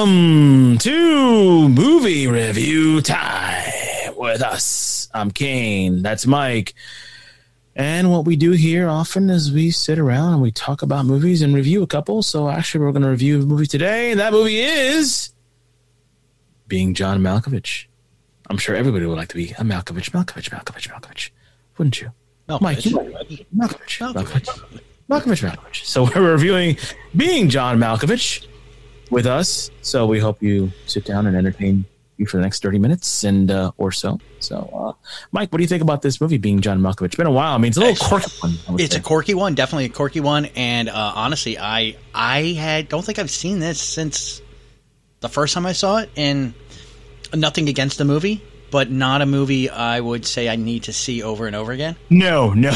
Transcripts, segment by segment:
Welcome to movie review time with us. I'm Kane. That's Mike. And what we do here often is we sit around and we talk about movies and review a couple. So actually, we're going to review a movie today, and that movie is Being John Malkovich. I'm sure everybody would like to be a Malkovich, Malkovich, Malkovich, Malkovich, wouldn't you? Malkovich. Mike, you Malkovich, Malkovich, Malkovich, Malkovich, Malkovich. So we're reviewing Being John Malkovich with us. So we hope you sit down and entertain you for the next 30 minutes and uh, or so. So, uh, Mike, what do you think about this movie being John Malkovich? It's been a while. I mean, it's a little quirky one. It's say. a quirky one, definitely a quirky one. And uh, honestly, I I had don't think I've seen this since the first time I saw it. And nothing against the movie, but not a movie I would say I need to see over and over again. no, no.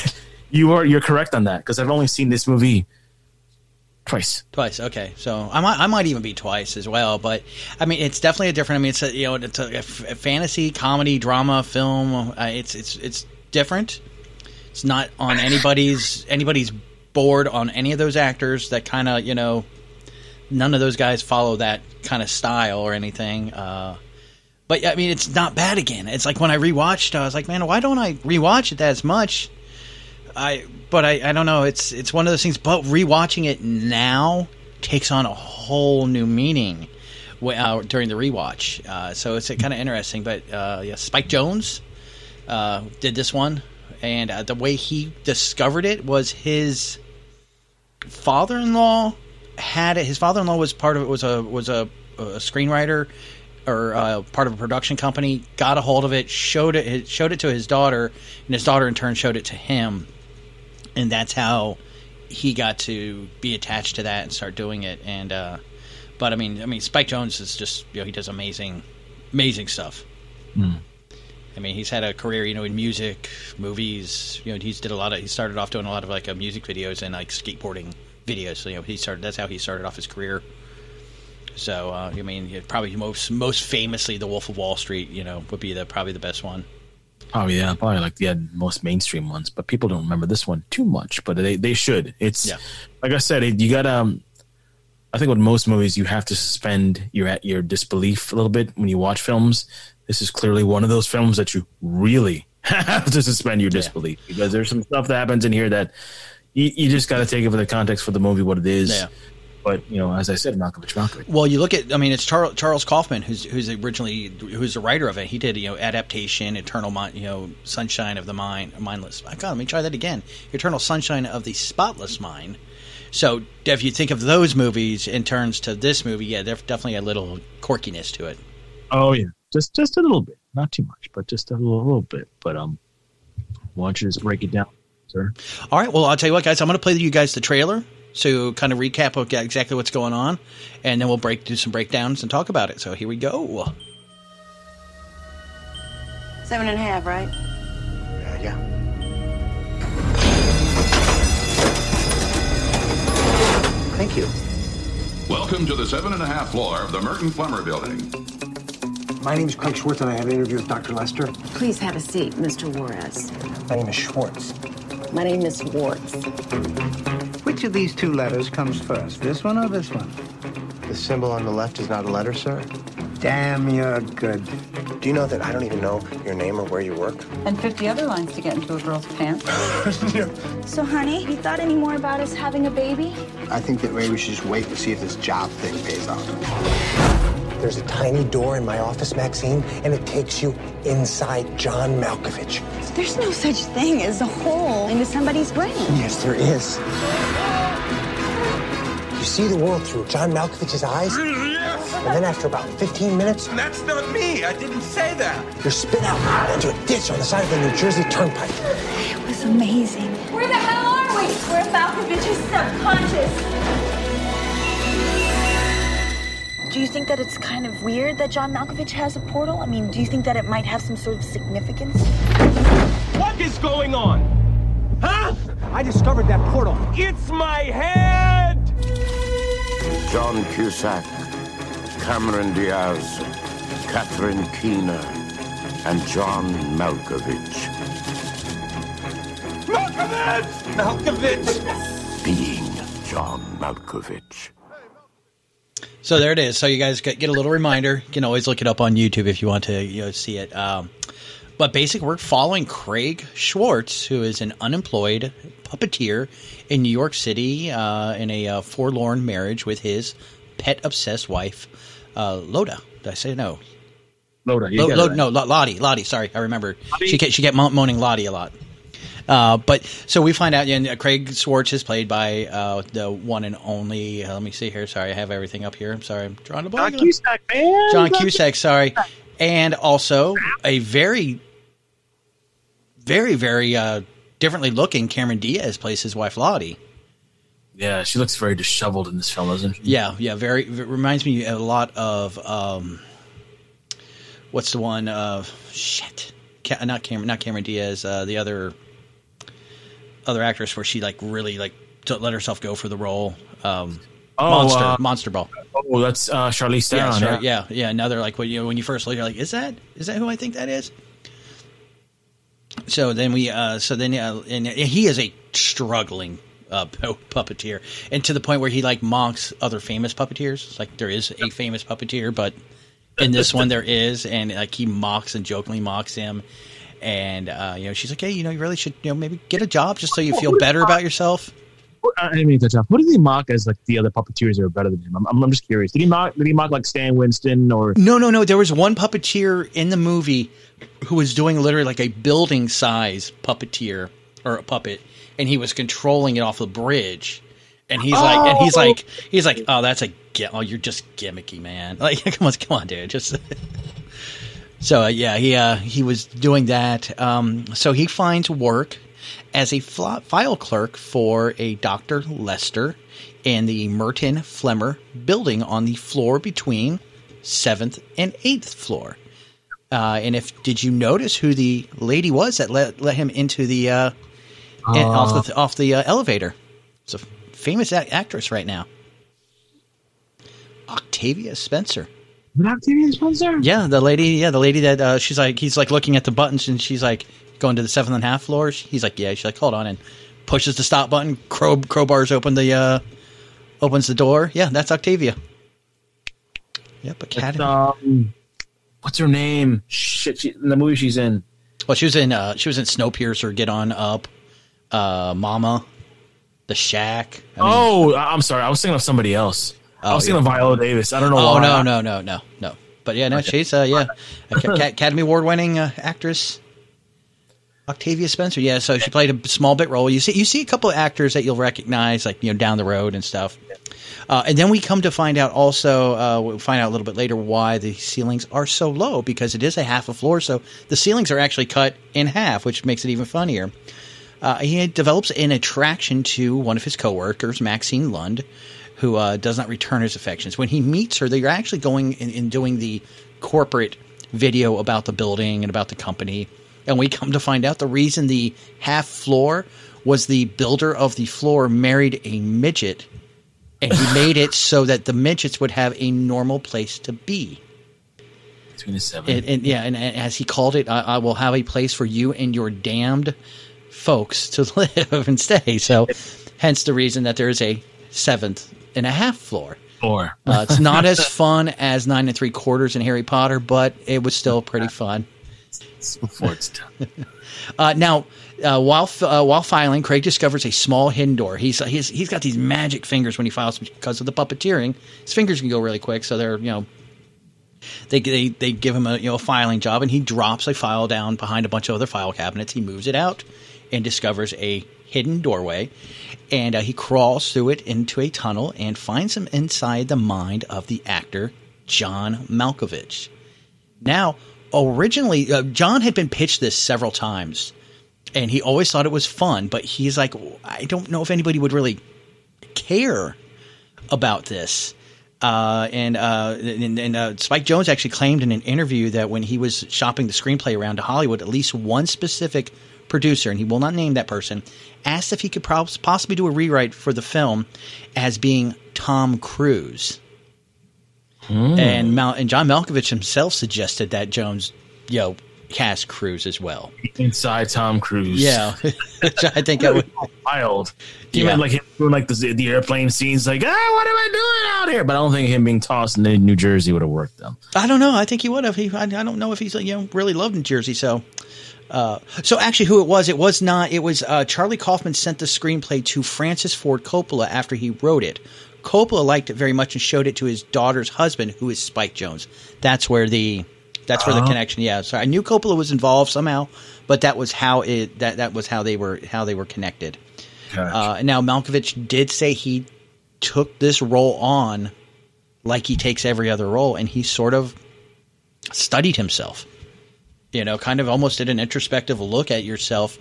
you are you're correct on that because I've only seen this movie twice. Twice, okay. So I might, I might even be twice as well. But I mean, it's definitely a different. I mean, it's a you know, it's a, fantasy, comedy, drama, film. Uh, it's it's it's different. It's not on anybody's anybody's board on any of those actors. That kind of you know, none of those guys follow that kind of style or anything. Uh, but I mean, it's not bad again. It's like when I rewatched, I was like, man, why don't I rewatch it as much? I but I, I don't know. It's it's one of those things. But rewatching it now takes on a whole new meaning uh, during the rewatch. Uh, so it's kind of interesting. But uh, yeah, Spike Jonze uh, did this one, and uh, the way he discovered it was his father-in-law had it. His father-in-law was part of it. Was a was a, a screenwriter or uh, part of a production company. Got a hold of it, showed it showed it to his daughter, and his daughter in turn showed it to him and that's how he got to be attached to that and start doing it. And uh, but I mean, I mean, Spike Jonze is just you know he does amazing, amazing stuff. I mean, he's had a career, you know, in music, movies. You know, he's did a lot of. He started off doing a lot of like uh, music videos and like skateboarding videos. So you know, he started. That's how he started off his career. So uh, I mean, probably most most famously, The Wolf of Wall Street. You know, would be the probably the best one. Oh yeah, probably like the most mainstream ones, but people don't remember this one too much. But they they should. It's Yeah. like I said, you got um. I think with most movies, you have to suspend your at your disbelief a little bit when you watch films. This is clearly one of those films that you really have to suspend your disbelief because there's some stuff that happens in here that you, you just got to take it for the context for the movie what it is. Yeah. But you know, as I said, Malkovich, Malkovich. Well, you look at, I mean, it's Charles, Charles Kaufman who's who's originally who's the writer of it. He did, you know, adaptation, Eternal, Mind, you know, Sunshine of the Mind, Mindless. I God, let me try that again. Eternal Sunshine of the Spotless Mind. So, if you think of those movies in terms to this movie, yeah, there's definitely a little quirkiness to it. Oh yeah, just just a little bit, not too much, but just a little, little bit. But um, why don't you just break it down, sir? All right, well, I'll tell you what, guys, I'm going to play you guys the trailer to kind of recap of exactly what's going on, and then we'll break do some breakdowns and talk about it. So here we go. Seven and a half, right? Uh, yeah. Thank you. Welcome to the seven and a half floor of the Mertin Flemmer Building. My name is Craig Schwartz, and I have an interview with Dr. Lester. Please have a seat, Mr. Juarez. My name is Schwartz. My name is Schwartz. Which of these two letters comes first, this one or this one? The symbol on the left is not a letter, sir. Damn, you're good. Do you know that I don't even know your name or where you work? And 50 other lines to get into a girl's pants. So, honey, you thought any more about us having a baby? I think that maybe we should just wait to see if this job thing pays off. There's a tiny door in my office, Maxine, and it takes you inside John Malkovich. There's no such thing as a hole into somebody's brain. Yes, there is. You see the world through John Malkovich's eyes, and then after about 15 minutes, That's not me. I didn't say that. you're spit out into a ditch on the side of the New Jersey Turnpike. It was amazing. Where the hell are we? We're in Malkovich's subconscious. Do you think that it's kind of weird that John Malkovich has a portal? I mean, do you think that it might have some sort of significance? What is going on? Huh? I discovered that portal. It's my head! John Cusack, Cameron Diaz, Catherine Keener, and John Malkovich. Malkovich! Malkovich! Being John Malkovich. So there it is. So you guys get, get a little reminder. You can always look it up on YouTube if you want to you know, see it. Um, but basically, we're following Craig Schwartz, who is an unemployed puppeteer in New York City uh, in a uh, forlorn marriage with his pet obsessed wife, uh, Loda. Did I say no? Loda. You Lo- got Lo- right. no, Lo- Lottie. Lottie. Sorry, I remember. She kept, she kept mo- moaning Lottie a lot. Uh, but so we find out, and uh, Craig Schwartz is played by uh, the one and only. Uh, let me see here. Sorry, I have everything up here. I'm sorry, I'm drawing a blank. John Cusack, man. John Cusack. Sorry, and also a very, very, very uh, differently looking Cameron Diaz plays his wife Lottie. Yeah, she looks very disheveled in this film, doesn't she? Yeah, yeah, very. It reminds me a lot of um, what's the one? Uh, shit, Ca- not Cameron, not Cameron Diaz. Uh, the other other actress where she like really like to let herself go for the role. Um, Oh, Monster, uh, Monster Ball. Oh, that's uh, Charlize Yeah, Theron. yeah. yeah, yeah. Another like when you when you first look, you're like, is that is that who I think that is? So then we, uh, so then, uh, and he is a struggling uh, puppeteer, and to the point where he like mocks other famous puppeteers. It's like there is a famous puppeteer, but in this one there is, and like he mocks and jokingly mocks him. And uh, you know, she's like, "Hey, you know, you really should, you know, maybe get a job just so you feel better about yourself." I didn't mean to touch off. What did he mock as like the other puppeteers that are better than him? I'm, I'm, just curious. Did he mock? Did he mock like Stan Winston or? No, no, no. There was one puppeteer in the movie who was doing literally like a building size puppeteer or a puppet, and he was controlling it off the bridge. And he's like, and he's Oh! like, he's like, oh, that's a oh, you're just gimmicky, man. Like, come on, come on, dude, just. so uh, yeah, he uh, he was doing that. Um, so he finds work as a file clerk for a Dr. Lester in the Merton Flemmer building on the floor between seventh and eighth floor. Uh, and if did you notice who the lady was that let, let him into the uh, in- off the off the uh, elevator? It's a famous a- actress right now, Octavia Spencer. With Octavia Spencer? Yeah, the lady. Yeah, the lady that uh, she's like, he's like looking at the buttons, and she's like going to the seventh and a half floor. He's like, yeah. She's like, hold on, and pushes the stop button. Crow crowbars open the uh, opens the door. Yeah, that's Octavia. Yep, Academy. um, what's her name? Shit, she, in the movie she's in. well, she was in uh, she was in Snowpiercer, Get On Up, uh, Mama, The Shack. I mean- oh, I'm sorry. I was thinking of somebody else. I Oh, was thinking of Viola Davis. I don't know Oh no, no, no, no, no. But yeah, no, she's uh, yeah, Ac- Ac- Academy Award winning uh, actress. Octavia Spencer, yeah. So she played a small bit role. You see, you see a couple of actors that you'll recognize, like you know, down the road and stuff. Uh, and then we come to find out also, uh, we'll find out a little bit later why the ceilings are so low because it is a half a floor. So the ceilings are actually cut in half, which makes it even funnier. Uh, he develops an attraction to one of his coworkers, Maxine Lund, who uh, does not return his affections. When he meets her, they're actually going and, doing the corporate video about the building and about the company. And we come to find out the reason the half floor was the builder of the floor married a midget, and he made it so that the midgets would have a normal place to be. Between the seven. And, and yeah, and, and as he called it, I, I will have a place for you and your damned folks to live and stay. So, hence the reason that there is a seventh and a half floor. Four. Uh, it's not as fun as nine and three quarters in Harry Potter, but it was still pretty fun. Before it's done. Uh, now, uh, while uh, while filing, Craig discovers a small hidden door. He's he's he's got these magic fingers when he files because of the puppeteering. His fingers can go really quick, so they're you know they they they give him a you know a filing job, and he drops a file down behind a bunch of other file cabinets. He moves it out and discovers a hidden doorway, and uh, he crawls through it into a tunnel and finds him inside the mind of the actor John Malkovich. Now, originally, uh, John had been pitched this several times, and he always thought it was fun. But he's like, I don't know if anybody would really care about this. Uh, and uh, and, and uh, Spike Jonze actually claimed in an interview that when he was shopping the screenplay around to Hollywood, at least one specific producer, and he will not name that person, asked if he could possibly do a rewrite for the film as being Tom Cruise. And Mal- and John Malkovich himself suggested that Jonze, you know, cast Cruise as well. Inside Tom Cruise. Yeah, Which I think that would wild. He Yeah. meant like him doing like the, the airplane scenes, like, ah, what am I doing out here? But I don't think him being tossed in New Jersey would have worked though. I don't know. I think he would have. He, I, I don't know if he's you know really loved New Jersey. So, uh, so actually, who it was? It was not. It was uh, Charlie Kaufman sent the screenplay to Francis Ford Coppola after he wrote it. Coppola liked it very much and showed it to his daughter's husband, who is Spike Jonze. That's where the that's where the Oh. connection. Yeah, so I knew Coppola was involved somehow, but that was how it that that was how they were how they were connected. Uh, now Malkovich did say he took this role on like he takes every other role, and he sort of studied himself. You know, kind of almost did an introspective look at yourself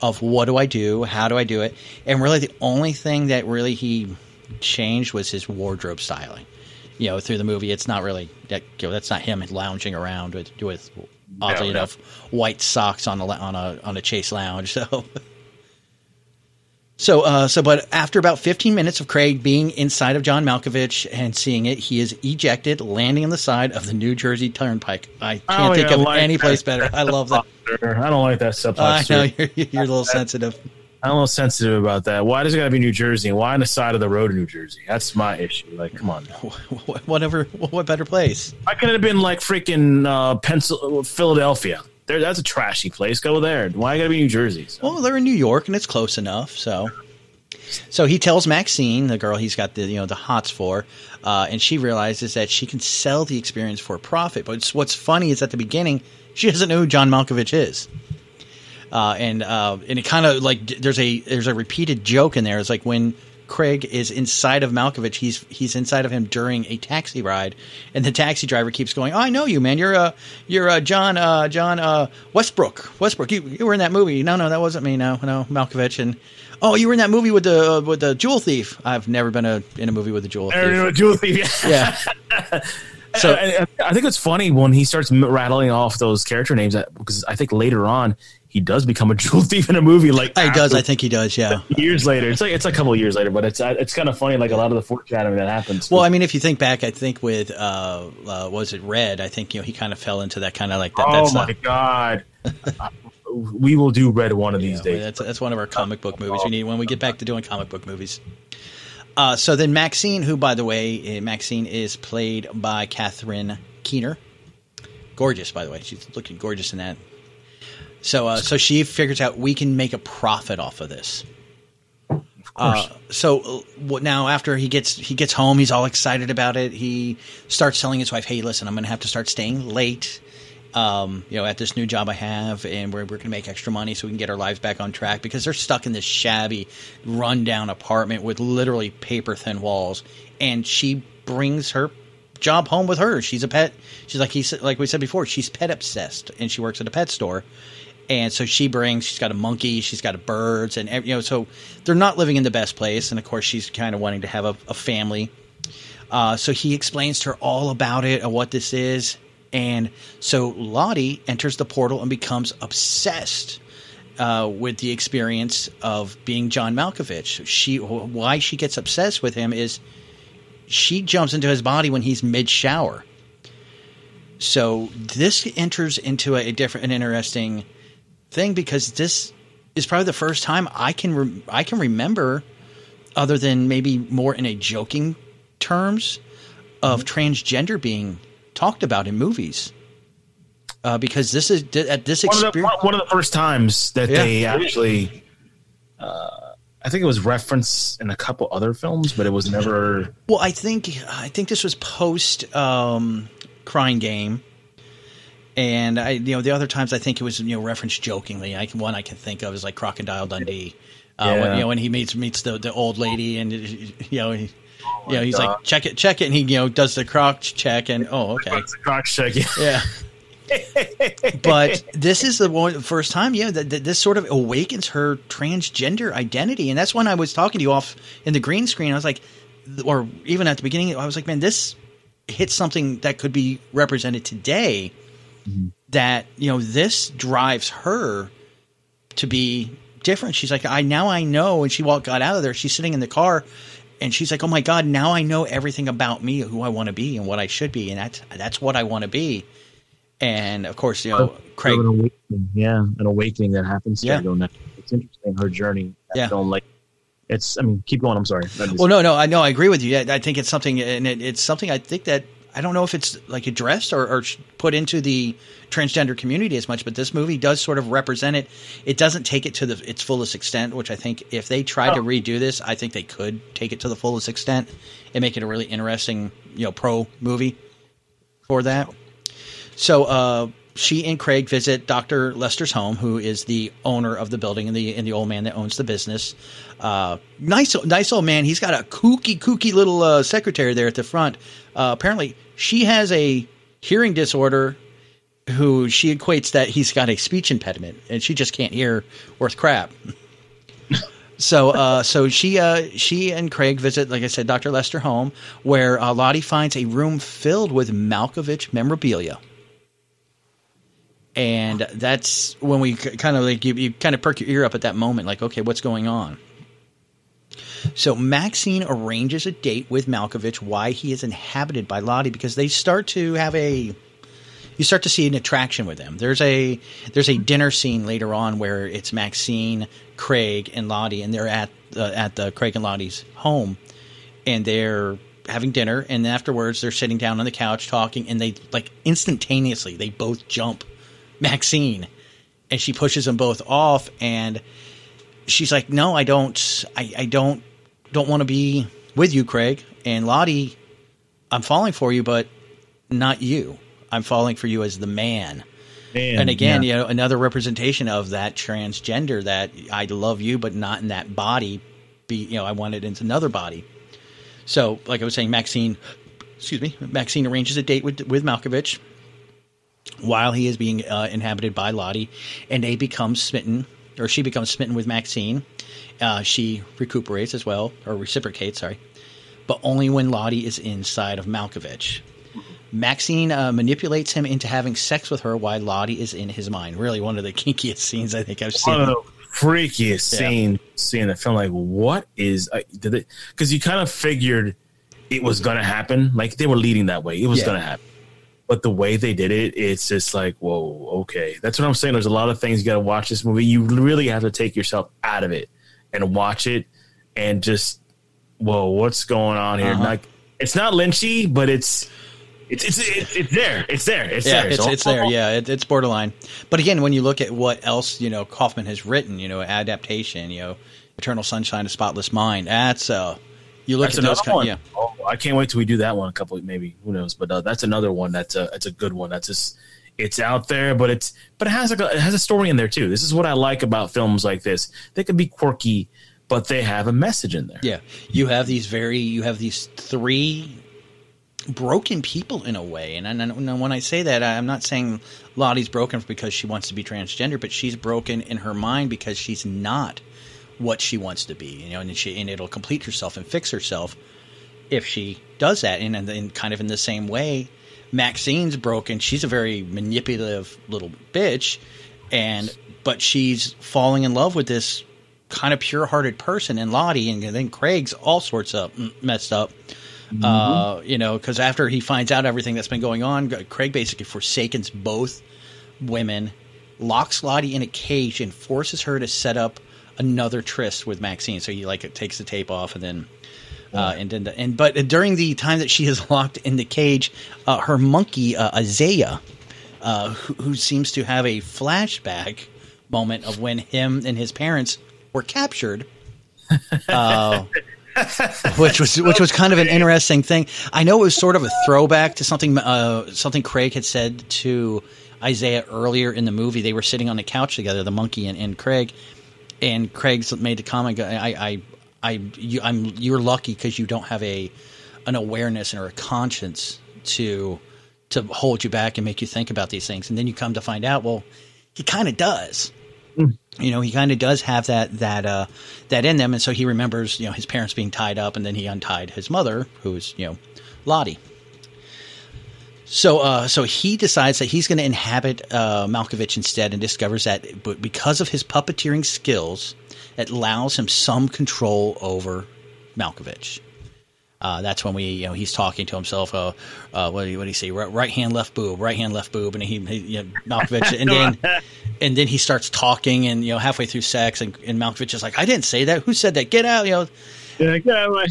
of what do I do, how do I do it, and really the only thing that really he changed was his wardrobe styling. You know, through the movie, it's not really that. You know, that's not him lounging around with with oddly No, no. enough white socks on a on a on a chase lounge. So. So, uh, so, but after about 15 minutes of Craig being inside of John Malkovich and seeing it, he is ejected, landing on the side of the New Jersey Turnpike. I I can't don't think even of like any place better. I love that. I don't like that subplot. I know you're, you're a little sensitive. I'm a little sensitive about that. Why does it got to be New Jersey? Why on the side of the road in New Jersey? That's my issue. Like, come on. Whatever, what better place? Why couldn't it have been like freaking uh, Pencil, Philadelphia? There, that's a trashy place. Go there. Why got to be New Jersey? Well, they're in New York and it's close enough. So, so he tells Maxine, the girl he's got the you know the hots for, uh, and she realizes that she can sell the experience for profit. But what's funny is at the beginning she doesn't know who John Malkovich is. Uh, and uh, and it kind of like there's a there's a repeated joke in there. It's like when Craig is inside of Malkovich, he's he's inside of him during a taxi ride, and the taxi driver keeps going, "Oh, I know you, man. You're uh you're uh, John uh, John uh, Westbrook. Westbrook. You, you were in that movie. No, no, that wasn't me. No, no, Malkovich. And oh, you were in that movie with the uh, with the jewel thief. I've never been a, in a movie with a jewel There, you know, thief. Jewel Thief. Yeah. So I, I think it's funny when he starts rattling off those character names because I think later on he does become a jewel thief in a movie. Like He does. I think he does. Yeah. years later. It's like it's a couple of years later, but it's uh, it's kind of funny. Like a lot of the foreshadowing that happens. Well, I mean, if you think back, I think with uh, uh was it Red? I think you know he kind of fell into that kind of like that. oh that's my the- god, we will do Red one of these Yeah, days. That's that's one of our comic book movies. We need when we get back to doing comic book movies. Uh, so then Maxine, who by the way, eh, Maxine is played by Catherine Keener. Gorgeous, by the way. She's looking gorgeous in that. So uh, so she figures out we can make a profit off of this. Uh, so uh, now after he gets he gets home, he's all excited about it. He starts telling his wife, "Hey, listen, I'm going to have to start staying late." um, you know, at this new job I have, and we're, we're going to make extra money so we can get our lives back on track because they're stuck in this shabby, rundown apartment with literally paper thin walls. And she brings her job home with her. She's a pet. She's like he like we said before, she's pet obsessed, and she works at a pet store. And so she brings. She's got a monkey. She's got a birds, and you know, so they're not living in the best place. And of course, she's kind of wanting to have a, a family. Uh, so he explains to her all about it and what this is. And so Lottie enters the portal and becomes obsessed uh, with the experience of being John Malkovich. She why she gets obsessed with him is she jumps into his body when he's mid shower. So this enters into a, different, an interesting thing because this is probably the first time I can re- I can remember, other than maybe more in a joking terms, of transgender being talked about in movies. Uh, because this is at this one, of the, experience. one- one of the first times that Yeah. they actually, uh, I think it was referenced in a couple other films, but it was never. Well, I think I think this was post um, Crying Game, and I you know the other times I think it was you know referenced jokingly. I can, one I can think of is like Crocodile Dundee. Uh, when, you know when he meets meets the, the old lady and you know he, you know he's God. like check it check it and he you know does the croc check and oh okay Croc check. Yeah. yeah. but this is the one first time, yeah, that, that this sort of awakens her transgender identity, and that's when I was talking to you off in the green screen. I was like, or even at the beginning, I was like, man, this hits something that could be represented today. Mm-hmm. That you know, this drives her to be different. She's like, I now I know, and she walked got out of there. She's sitting in the car. And she's like, "Oh my God! Now I know everything about me, who I want to be, and what I should be, and that's that's what I want to be." and of course, you know, Craig. An awakening, yeah, an awakening that happens. Yeah. It's interesting her journey. That Yeah. film, like it's. I mean, keep going. I'm sorry. Well, no, no, I know, I agree with you. Yeah, I think it's something, and it, it's something I think that I don't know if it's like addressed or, or put into the transgender community as much, but this movie does sort of represent it. It doesn't take it to the its fullest extent, which I think if they tried to redo this, I think they could take it to the fullest extent and make it a really interesting, you know, pro movie for that. So uh, she and Craig visit Dr. Lester's home, who is the owner of the building and the and the old man that owns the business. Uh, nice, nice old man. He's got a kooky, kooky little uh, secretary there at the front. Uh, apparently, she has a hearing disorder. Who she equates that he's got a speech impediment and she just can't hear worth crap. So, uh, so she, uh, she and Craig visit, like I said, Dr. Lester home, where uh, Lottie finds a room filled with Malkovich memorabilia, and that's when we kind of like you, you kind of perk your ear up at that moment, like, okay, what's going on? So Maxine arranges a date with Malkovich. Why he is inhabited by Lottie because they start to have a you start to see an attraction with them. There's a there's a dinner scene later on where it's Maxine, Craig, and Lottie, and they're at uh, at the Craig and Lottie's home, and they're having dinner. And afterwards, they're sitting down on the couch talking, and they like instantaneously they both jump Maxine, and she pushes them both off, and she's like, "No, I don't. I, I don't don't want to be with you, Craig." And Lottie, I'm falling for you, but not you. I'm falling for you as the man. Man, and again, yeah. you know, another representation of that transgender that I love you, but not in that body. Be you know, I want it into another body. So, like I was saying, Maxine, excuse me, Maxine arranges a date with with Malkovich while he is being uh, inhabited by Lottie, and they become smitten, or she becomes smitten with Maxine. Uh, she recuperates as well, or reciprocates, sorry, but only when Lottie is inside of Malkovich. Maxine uh, manipulates him into having sex with her while Lottie is in his mind. Really, one of the kinkiest scenes I think I've seen. one of the freakiest Yeah. scene seeing the film. Like, what is? Uh, did it? Because you kind of figured it was gonna happen. Like they were leading that way. It was Yeah. gonna happen. But the way they did it, it's just like, whoa, okay. That's what I'm saying. There's a lot of things you got to watch this movie. You really have to take yourself out of it and watch it, and just, whoa, what's going on here? Uh-huh. Like, it's not lynchy, but it's. It's it's it's, it's there. It's there. It's yeah, there. it's, So- it's there. Yeah, it, it's borderline. But again, when you look at what else you know Kaufman has written, you know, adaptation, you know, Eternal Sunshine of Spotless Mind. That's uh, you look That's at those another kind. one. Yeah, Oh, I can't wait till we do that one. A couple, maybe who knows? But uh, that's another one. That's a that's a good one. That's just it's out there, but it's but it has like a, it has a story in there too. This is what I like about films like this. They can be quirky, but they have a message in there. yeah. You have these very, you have these three broken people in a way, and, and, and when I say that, I'm not saying Lottie's broken because she wants to be transgender, but she's broken in her mind because she's not what she wants to be. You know, and she and it'll complete herself and fix herself if she does that. And then, kind of in the same way, Maxine's broken. She's a very manipulative little bitch, and but she's falling in love with this kind of pure-hearted person in Lottie, and then Craig's all sorts of messed up. Uh, you know, because after he finds out everything that's been going on, Craig basically forsakens both women, locks Lottie in a cage, and forces her to set up another tryst with Maxine. So he like takes the tape off, and then uh, and then and but during the time that she is locked in the cage, uh, her monkey uh, Isaiah, uh, who, who seems to have a flashback moment of when him and his parents were captured. Uh, which was which was kind of an interesting thing. I know it was sort of a throwback to something uh, something Craig had said to Isaiah earlier in the movie. They were sitting on the couch together, the monkey and, and Craig, and Craig's made the comment, "I, I, I, you, I'm you're lucky because you don't have a an awareness or a conscience to to hold you back and make you think about these things." And then you come to find out, well, he kind of does you know he kind of does have that that uh that in them. And so he remembers you know his parents being tied up and then he untied his mother who's you know lottie so uh so he decides that he's going to inhabit uh malkovich instead and discovers that but because of his puppeteering skills it allows him some control over malkovich Uh, that's when we, you know, he's talking to himself. Uh, uh, what do you, what do you say? Right, right hand, left boob, right hand, left boob, and he, he you know, Malkovich, and then, and then he starts talking, and you know, halfway through sex, and, and Malkovich is like, "I didn't say that. Who said that? Get out!" You know. Yeah, get out of my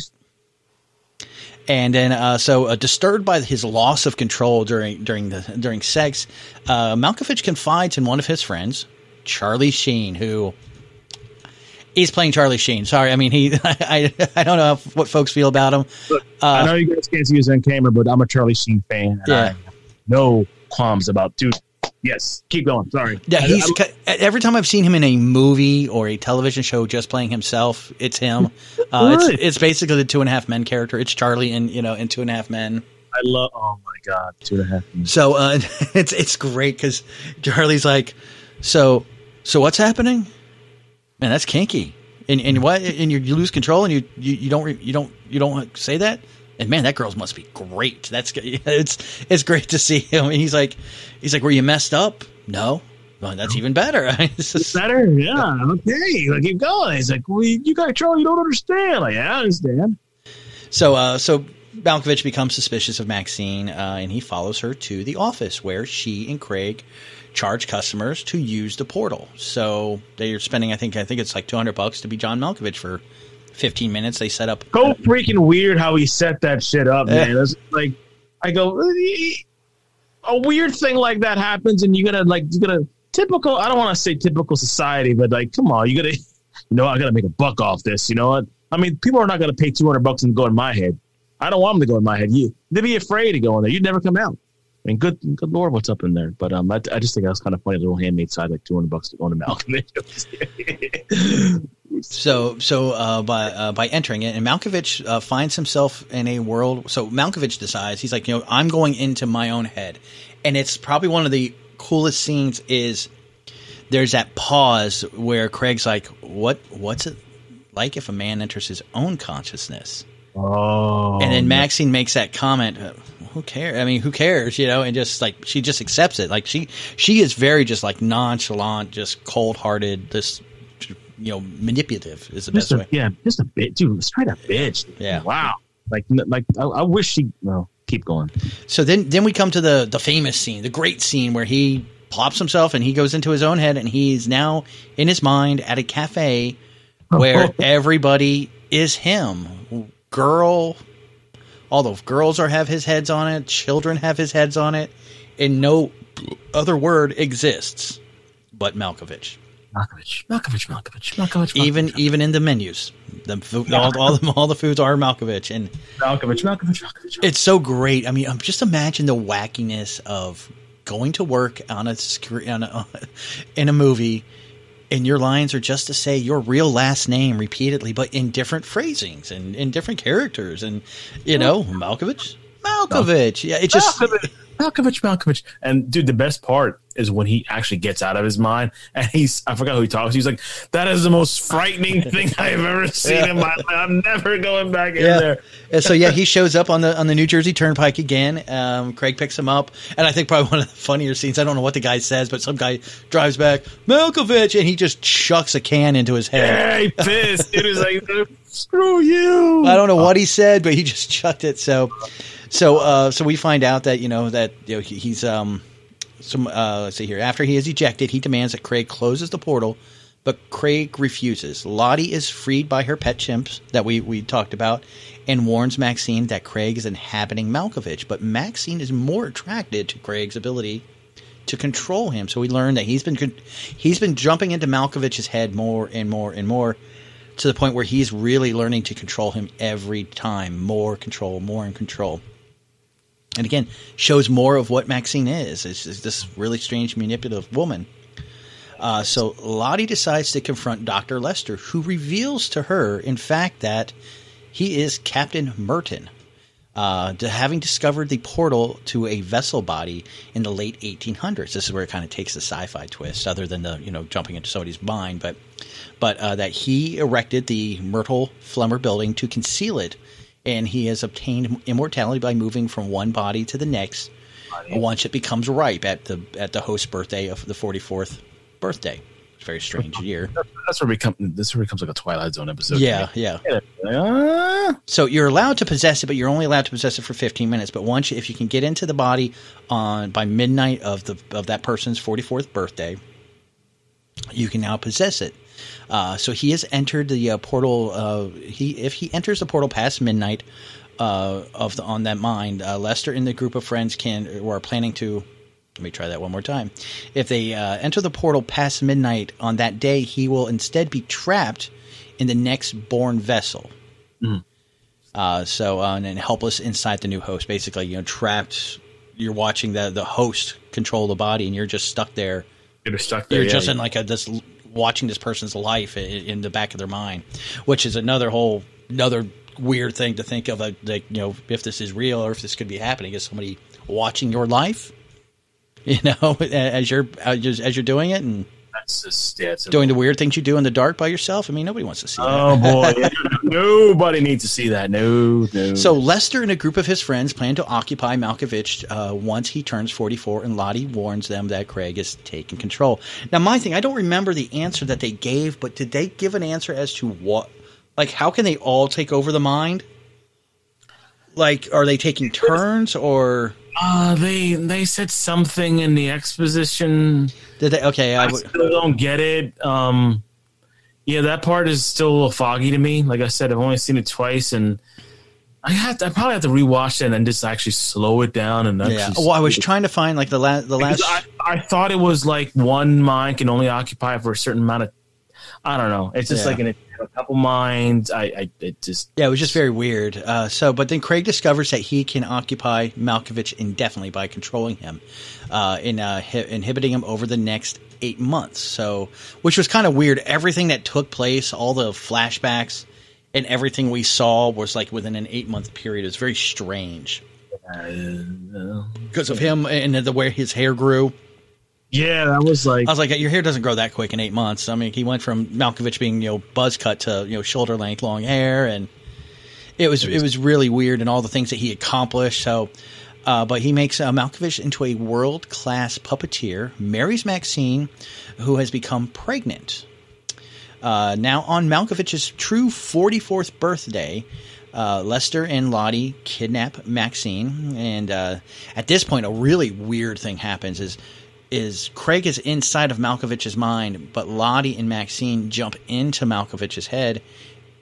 And then, uh, so uh, disturbed by his loss of control during during the during sex, uh, Malkovich confides in one of his friends, Charlie Sheen, who he's playing Charlie Sheen. Sorry, I mean he. I I don't know what folks feel about him. I know you guys can't see this on camera, but I'm a Charlie Sheen fan. Yeah. I have no qualms about dude. Yes, keep going. Sorry. Yeah, he's I- every time I've seen him in a movie or a television show just playing himself, it's him. Uh, Really? it's it's basically the Two and a Half Men character. It's Charlie in you know in Two and a Half Men. I love. Oh my god, two and a half. Men. So uh, it's it's great because Charlie's like, so so what's happening? Man, that's kinky. And and what? And you, you lose control and you you, you don't re- you don't you don't say that. And man, that girl must be great. That's it's it's great to see him. And he's like he's like, were you messed up? No. Well, that's even better. Just- Better, yeah. Okay, like keep going. He's like, well, you got Charlie. You don't understand. Like, yeah, I understand. So, uh, so Malkovich becomes suspicious of Maxine, uh, and he follows her to the office where she and Craig charge customers to use the portal. So they are spending, I think, I think it's like two hundred bucks to be John Malkovich for fifteen minutes. They set up. So freaking weird how he set that shit up, man. Like, I go, a weird thing like that happens, and you gotta like, you gotta typical. I don't want to say typical society, but like, come on, you gotta, you know, I gotta make a buck off this. You know what? I mean, people are not gonna pay two hundred bucks and go in my head. I don't want them to go in my head. You, they'd be afraid to go in there. You'd never come out. I mean, good, good lord, what's up in there? But um, I, I just think that was kind of funny. The little handmade side, like two hundred bucks to go into Malcolm. So, so uh, by uh, by entering it, and Malkovich uh, finds himself in a world. So Malkovich decides he's like, you know, I'm going into my own head, and it's probably one of the coolest scenes. Is there's that pause where Craig's like, "What? What's it like if a man enters his own consciousness?" Oh, and then Maxine makes that comment. uh, Who cares? I mean, who cares? You know, and just like she just accepts it. Like she she is very just like nonchalant, just cold hearted. This you know manipulative is the just best a, way. yeah, just a bit, dude. Straight up bitch. Yeah. Wow. Like, like I, I wish she. No, keep going. So then then we come to the the famous scene, the great scene where he plops himself and he goes into his own head and he's now in his mind at a cafe where everybody is him. Girl all although girls are have his heads on it, children have his heads on it, and no other word exists but Malkovich. Malkovich, Malkovich, Malkovich, Malkovich. Even even in the menus, the food, all, all, the, all the foods are Malkovich, and Malkovich, Malkovich, Malkovich. it's so great. I mean, um, just imagine the wackiness of going to work on a screen on a, in a movie, and your lines are just to say your real last name repeatedly, but in different phrasings and in different characters, and you know, Malkovich, Malkovich. Yeah, it just Malkovich, Malkovich, Malkovich. And dude, the best part is when he actually gets out of his mind and he's I forgot who he talks. to. He's like, "That is the most frightening thing I've ever seen in my life. I'm never going back in there." And so yeah, he shows up on the on the New Jersey Turnpike again. Um, Craig picks him up, and I think probably one of the funnier scenes. I don't know what the guy says, but some guy drives back Malkovich, and he just chucks a can into his head. Hey, pissed. It is like, screw you. I don't know what he said, but he just chucked it. So, so, uh, so we find out that you know that you know, he's um, some uh, let's see here. After he is ejected, he demands that Craig closes the portal, but Craig refuses. Lottie is freed by her pet chimps that we we talked about, and warns Maxine that Craig is inhabiting Malkovich. But Maxine is more attracted to Craig's ability to control him. So we learn that he's been he's been jumping into Malkovich's head more and more and more to the point where he's really learning to control him every time. More control, more in control. And again, shows more of what Maxine is. It's, it's this really strange, manipulative woman. Uh, so Lottie decides to confront Dr. Lester, who reveals to her, in fact, that he is Captain Merton, uh, having discovered the portal to a vessel body in the late 1800s. This is where it kind of takes the sci-fi twist, other than the you know jumping into somebody's mind, but but uh, that he erected the Myrtle Flemmer building to conceal it, and he has obtained immortality by moving from one body to the next once it becomes ripe at the at the host's birthday of the 44th birthday. It's a very strange year. That's where it become this where becomes like a Twilight Zone episode. Yeah, yeah. Uh, So you're allowed to possess it, but you're only allowed to possess it for 15 minutes. But once, you, if you can get into the body on by midnight of the of that person's 44th birthday, you can now possess it. Uh, so he has entered the uh, portal. Uh, he if he enters the portal past midnight uh, of the on that mind, uh, Lester and the group of friends can or are planning to. Let me try that one more time. If they uh, enter the portal past midnight on that day, he will instead be trapped in the next born vessel. Uh, so uh, and then helpless inside the new host, basically, you know, trapped. You're watching the the host control the body, and you're just stuck there. You're stuck there. You're yeah, just yeah. in like a this watching this person's life in, in the back of their mind, which is another whole another weird thing to think of. uh, Like you know, if this is real or if this could be happening, is somebody watching your life? You know, as you're as you're, as you're doing it and That's just yeah, doing the weird things you do in the dark by yourself. I mean, nobody wants to see that. Oh boy, nobody needs to see that. No, no. So Lester and a group of his friends plan to occupy Malkovich uh, once he turns 44, and Lottie warns them that Craig is taking control. Now, my thing, I don't remember the answer that they gave, but did they give an answer as to what? Like, how can they all take over the mind? Like, are they taking turns, or uh, they they said something in the exposition. did they? Okay, I I w- still don't get it. Um, yeah, that part is still a little foggy to me. Like I said, I've only seen it twice, and I have to, I probably have to rewatch it and then just actually slow it down and yeah. Well, I was trying to find like the last the last. I, I thought it was like one mind can only occupy for a certain amount of. I don't know. It's just Yeah. like in a, couple minds. I, I it just Yeah, it was just very weird. Uh, so, but then Craig discovers that he can occupy Malkovich indefinitely by controlling him, uh, in uh, hi- inhibiting him over the next eight months. So, which was kind of weird. Everything that took place, all the flashbacks, and everything we saw was like within an eight month period. It was very strange because of him and the way his hair grew. Yeah, that was like I was like, your hair doesn't grow that quick in eight months. I mean, he went from Malkovich being you know buzz cut to you know shoulder length long hair, and it was it was really weird and all the things that he accomplished. So, uh, but he makes uh, Malkovich into a world class puppeteer, marries Maxine, who has become pregnant. Uh, now on Malkovich's true 44th birthday, uh, Lester and Lottie kidnap Maxine, and uh, at this point, a really weird thing happens. Is is Craig is inside of Malkovich's mind, but Lottie and Maxine jump into Malkovich's head,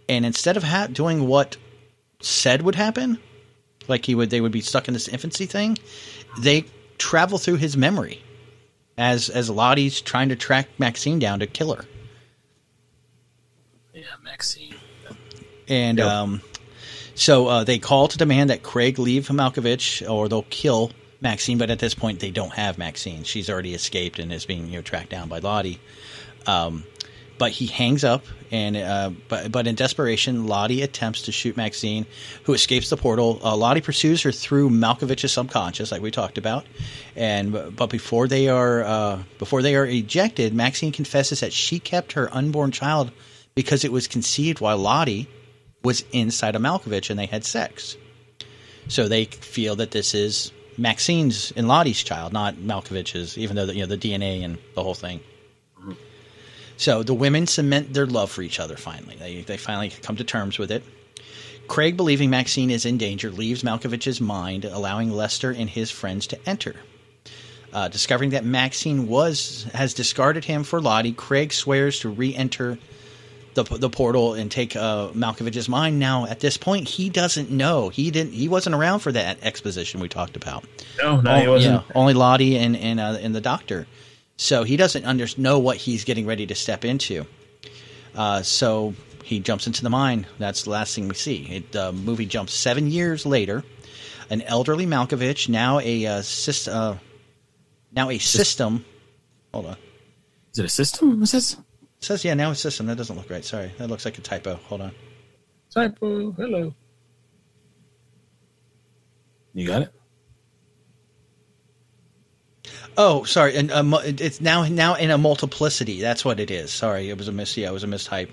and instead of ha- doing what said would happen, like he would, they would be stuck in this infancy thing. They travel through his memory as as Lottie's trying to track Maxine down to kill her. yeah, Maxine. And um, so uh, they call to demand that Craig leave Malkovich or they'll kill Maxine. But at this point, they don't have Maxine. She's already escaped and is being you know tracked down by Lottie. Um, but he hangs up, and uh, but but in desperation, Lottie attempts to shoot Maxine, who escapes the portal. Uh, Lottie pursues her through Malkovich's subconscious, like we talked about, and but before they are uh, before they are ejected, Maxine confesses that she kept her unborn child because it was conceived while Lottie was inside of Malkovich and they had sex. So they feel that this is Maxine's and Lottie's child, not Malkovich's, even though the, you know the DNA and the whole thing. So the women cement their love for each other finally. They, they finally come to terms with it. Craig, believing Maxine is in danger, leaves Malkovich's mind, allowing Lester and his friends to enter. Uh, discovering that Maxine was has discarded him for Lottie, Craig swears to re-enter the, the portal and take uh, Malkovich's mind. Now, at this point, he doesn't know. He didn't. He wasn't around for that exposition we talked about. No, no, he Oh, wasn't. only Lottie and and uh, and the doctor. So he doesn't under, know what he's getting ready to step into. Uh, so he jumps into the mine. That's the last thing we see. It, the movie jumps seven years later. An elderly Malkovich, now a uh, syst- uh, now a system. Hold on. Is it a system? What's this? It says yeah, now a system. That doesn't look right. Sorry, that looks like a typo. Hold on. Typo. Hello. You got it. Oh, sorry. And uh, it's now now in a multiplicity. That's what it is. Sorry, it was a mis. Yeah, it was a mistype.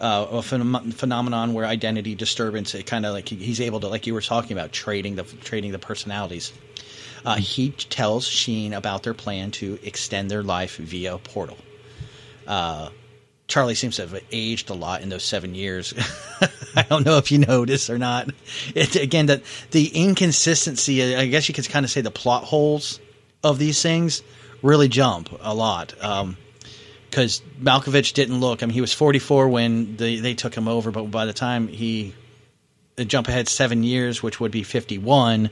Uh, a phenom- phenomenon where identity disturbance. It kind of like he's able to, like you were talking about, trading the trading the personalities. Uh, he tells Sheen about their plan to extend their life via a portal. Uh, Charlie seems to have aged a lot in those seven years. I don't know if you noticed or not. It, again, that the inconsistency, I guess you could kind of say the plot holes of these things really jump a lot. Because Malkovich didn't look, I mean, he was 44 when they, they took him over, but by the time he jump ahead seven years, which would be 51,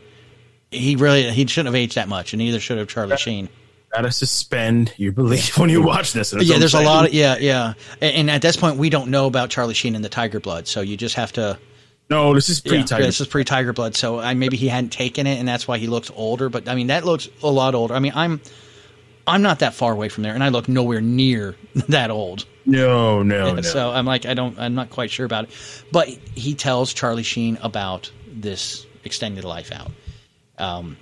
he really he shouldn't have aged that much, and neither should have Charlie Sheen gotta suspend your belief when you watch this. Yeah, there's a lot. Of, yeah, yeah, and, and, at this point, we don't know about Charlie Sheen and the Tiger Blood, so you just have to. No, this is pre Tiger. Yeah, this is pre Tiger Blood, so I, maybe he hadn't taken it, and that's why he looks older. But I mean, that looks a lot older. I mean, I'm I'm not that far away from there, and I look nowhere near that old. No, no, no. So I'm like, I don't, I'm not quite sure about it. But he tells Charlie Sheen about this extended life out. Um,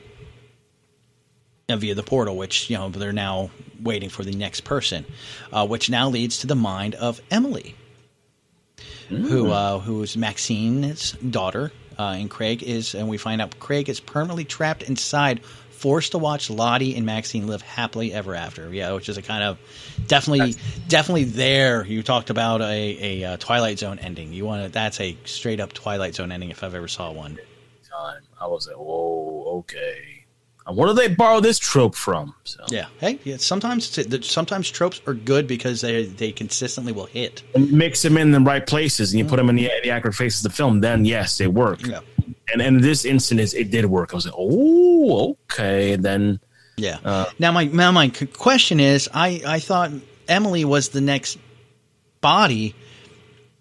via the portal, which you know they're now waiting for the next person, uh, which now leads to the mind of Emily, mm. who uh, who is Maxine's daughter, uh, and Craig is, and we find out Craig is permanently trapped inside, forced to watch Lotte and Maxine live happily ever after. Yeah, which is a kind of definitely that's, definitely there. You talked about a, a, uh, Twilight Zone ending. You want to, that's a straight up Twilight Zone ending if I've ever saw one. Time I was like, whoa, okay. Where do they borrow this trope from? So. Yeah. Hey, yeah, sometimes sometimes tropes are good because they they consistently will hit. And mix them in the right places, and you mm-hmm. put them in the, the accurate faces of the film. Then yes, they work. Yeah. And and in this instance, it did work. I was like, oh, okay. Then yeah. Uh, now my now my question is, I I thought Emily was the next body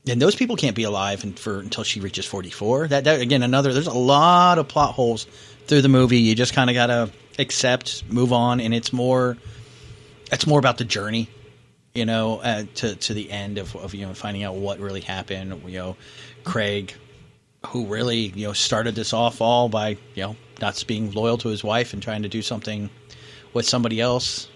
and those people can't be alive and for until she reaches 44 that, that, again another there's a lot of plot holes through the movie. You just kind of gotta accept, move on, and it's more. It's more about the journey, you know, uh, to to the end of, of you know finding out what really happened. You know, Craig, who really you know started this off all by you know not being loyal to his wife and trying to do something with somebody else.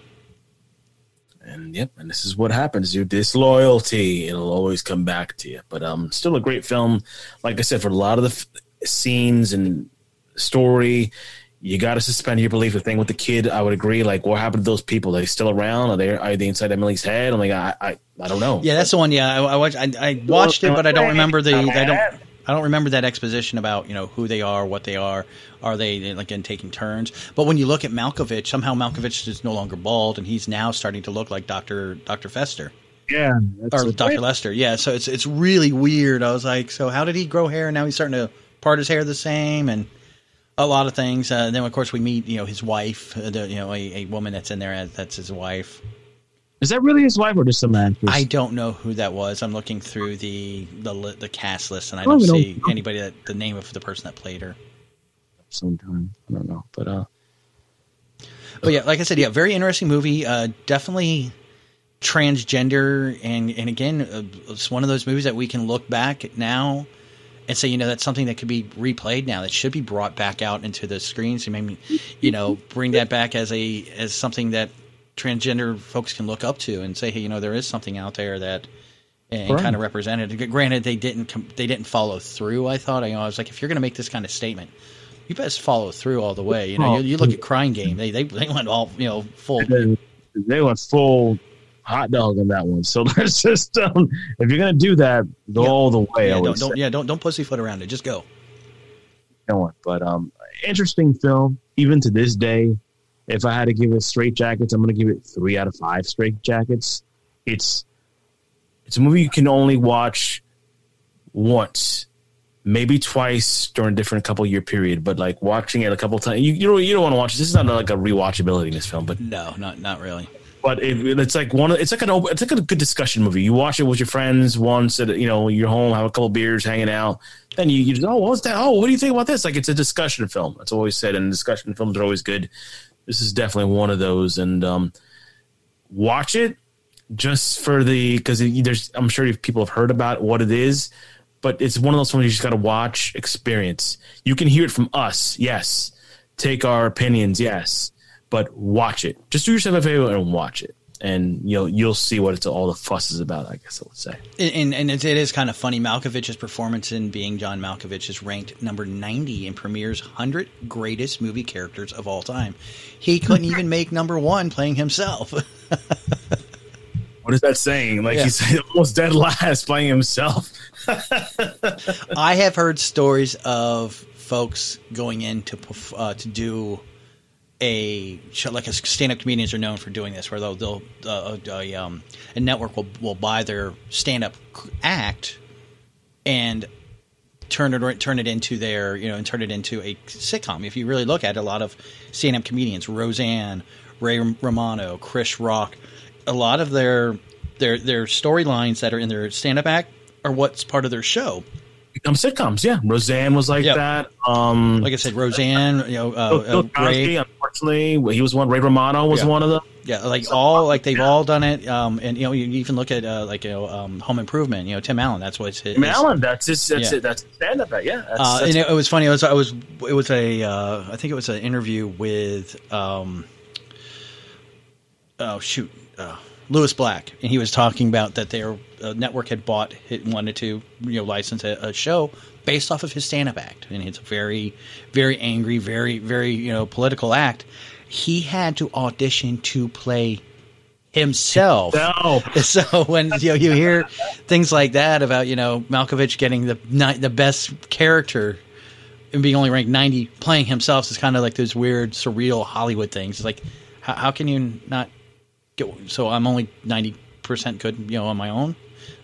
And yep, and this is what happens. You disloyalty, it'll always come back to you. But um, still a great film. Like I said, for a lot of the f- scenes and story. You got to suspend your belief. The thing with the kid, I would agree. Like, what happened to those people? Are they still around? Are they are they inside Emily's head? Oh I'm like, I, I, I don't know. Yeah, that's the one. Yeah, I, I watched. I, I watched it, but I don't remember the. I don't. I don't remember that exposition about you know who they are, what they are. Are they like in taking turns? But when you look at Malkovich, somehow Malkovich is no longer bald, and he's now starting to look like Doctor Doctor Fester. Yeah, or Doctor Lester. Yeah, so it's it's really weird. I was like, so how did he grow hair? and Now he's starting to part his hair the same, and a lot of things. Uh, then of course we meet you know his wife, uh, the, you know a, a, woman that's in there as, that's his wife. Is that really his wife or just some actress? I don't know who that was. I'm looking through the the, the cast list and I don't see know. anybody that the name of the person that played her. Sometime I don't know, but uh, but yeah, like I said, yeah, very interesting movie. Uh, definitely transgender and and again, uh, it's one of those movies that we can look back at now and so you know, that's something that could be replayed now. That should be brought back out into the screens. And maybe, you know, bring that back as a as something that transgender folks can look up to and say, hey, you know, there is something out there that and, right. kind of represented. Granted, they didn't they didn't follow through. I thought, you know, I was like, if you're going to make this kind of statement, you best follow through all the way. You know, you, you look at Crying Game; they they they went all you know full. They went full hot dog on that one. So let's just um, if you're gonna do that, go yeah. all the way. Yeah, don't, don't yeah, don't don't pussyfoot around it. Just go. No But um, interesting film. Even to this day, if I had to give it straight jackets, I'm gonna give it three out of five straight jackets. It's it's a movie you can only watch once, maybe twice during a different couple year period. But like watching it a couple times, you you don't you don't want to watch. This is not like a rewatchability in this film, but no, not not really but it, it's like one. It's like an it's like a good discussion movie. You watch it with your friends once at you know you're home, have a couple beers, hanging out. Then you, you just oh what's that? Oh, what do you think about this? Like it's a discussion film. That's always said, and discussion films are always good. This is definitely one of those, and um, watch it just for the because there's I'm sure people have heard about what it is, but it's one of those films you just got to watch, experience. You can hear it from us, yes. Take our opinions, yes but watch it. Just do yourself a favor and watch it, and you'll you'll see what it's all the fuss is about. I guess I would say. And, and it is kind of funny. Malkovich's performance in being John Malkovich is ranked number ninety in Premiere's hundred greatest movie characters of all time. He couldn't even make number one playing himself. What is that saying? Like Yeah. he's almost dead last playing himself. I have heard stories of folks going in to uh, to do a like a stand-up comedians are known for doing this, where they'll, they'll uh, a, um, a network will will buy their stand-up act and turn it turn it into their you know and turn it into a sitcom. If you really look at it, a lot of stand-up comedians, Roseanne, Ray Romano, Chris Rock, a lot of their their their storylines that are in their stand-up act are what's part of their show. Become sitcoms, yeah. Roseanne was like Yep. that. Um, Like I said, Roseanne, you know, Bill, uh, Bill uh, Cosby, Ray, unfortunately, he was one. Ray Romano was Yeah. one of them. yeah, like all like they've all done it. Um, and you know, you even look at uh, like you know, um, Home Improvement. You know, Tim Allen. That's what's his. Tim Allen, that's his. That's Yeah. it. That's stand up. Yeah. That's, Uh, that's and it, it was funny. It was, I was, it was a, uh, I think it was an interview with, um, oh shoot, uh, Lewis Black, and he was talking about that their uh, network had bought, it wanted to, you know, license a, a show based off of his stand-up act, and it's a very, very angry, very, very, you know, political act. He had to audition to play himself. No. So when you know, you hear things like that about you know Malkovich getting the the best character and being only ranked 90 playing himself is kind of like those weird surreal Hollywood things. It's like how, how can you not so I'm only 90% good you know on my own.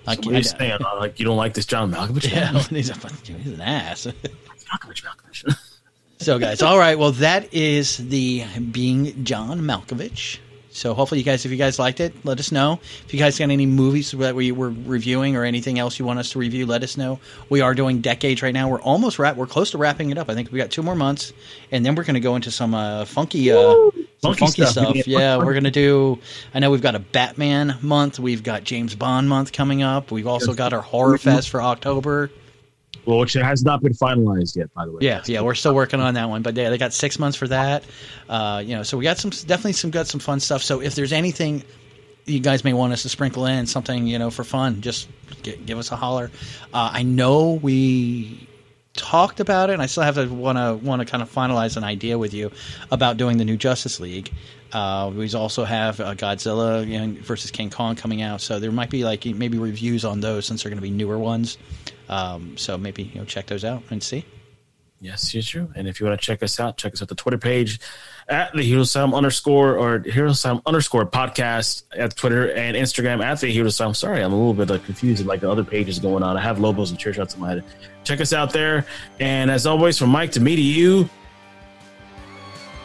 Like, What are you saying? Uh, like you don't like this John Malkovich? yeah, man? he's, a, he's an ass. Malkovich, Malkovich. So, guys, all right. Well, that is the being John Malkovich. So, hopefully, you guys, if you guys liked it, let us know. If you guys got any movies that we were reviewing or anything else you want us to review, let us know. We are doing decades right now. We're almost wrap. We're close to wrapping it up. I think we got two more months, and then we're going to go into some uh, funky, uh, some Funky funky stuff. stuff. Yeah. We're going to do. I know we've got a Batman month. We've got James Bond month coming up. We've also got our Horror Fest for October. well, which has not been finalized yet, by the way. Yeah, yeah, we're still working on that one, but yeah, they got six months for that. Uh, you know, so we got some definitely some got some fun stuff. So if there's anything you guys may want us to sprinkle in something, you know, for fun, just gi- give us a holler. Uh, I know we talked about it, and I still have to want to want to kind of finalize an idea with you about doing the new Justice League. Uh, we also have uh, Godzilla you know, versus King Kong coming out, so there might be like maybe reviews on those since they're going to be newer ones. Um, so maybe you know check those out and see. Yes, yes, true. And if you want to check us out, check us out the Twitter page at the Sound underscore or Sound underscore podcast at Twitter and Instagram at the Sound. Sorry, I'm a little bit like confused like the other pages going on. I have logos and church outs in my head. Check us out there. And as always, from Mike to me to you,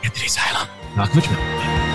Anthony. Malcolm Mitchell.